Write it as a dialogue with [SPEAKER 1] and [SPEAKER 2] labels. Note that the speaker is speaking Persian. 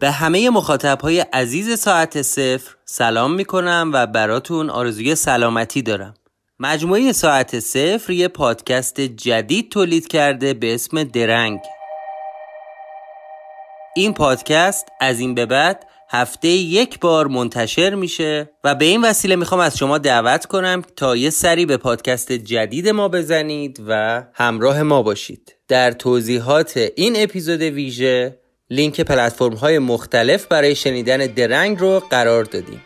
[SPEAKER 1] به همه مخاطب های عزیز ساعت صفر سلام می‌کنم و براتون آرزوی سلامتی دارم. مجموعه ساعت صفر یه پادکست جدید تولید کرده به اسم درنگ. این پادکست از این به بعد هفته یک بار منتشر میشه و به این وسیله می‌خوام از شما دعوت کنم تا یه سری به پادکست جدید ما بزنید و همراه ما باشید. در توضیحات این اپیزود ویژه لینک پلتفرم های مختلف برای شنیدن درنگ رو قرار دادیم.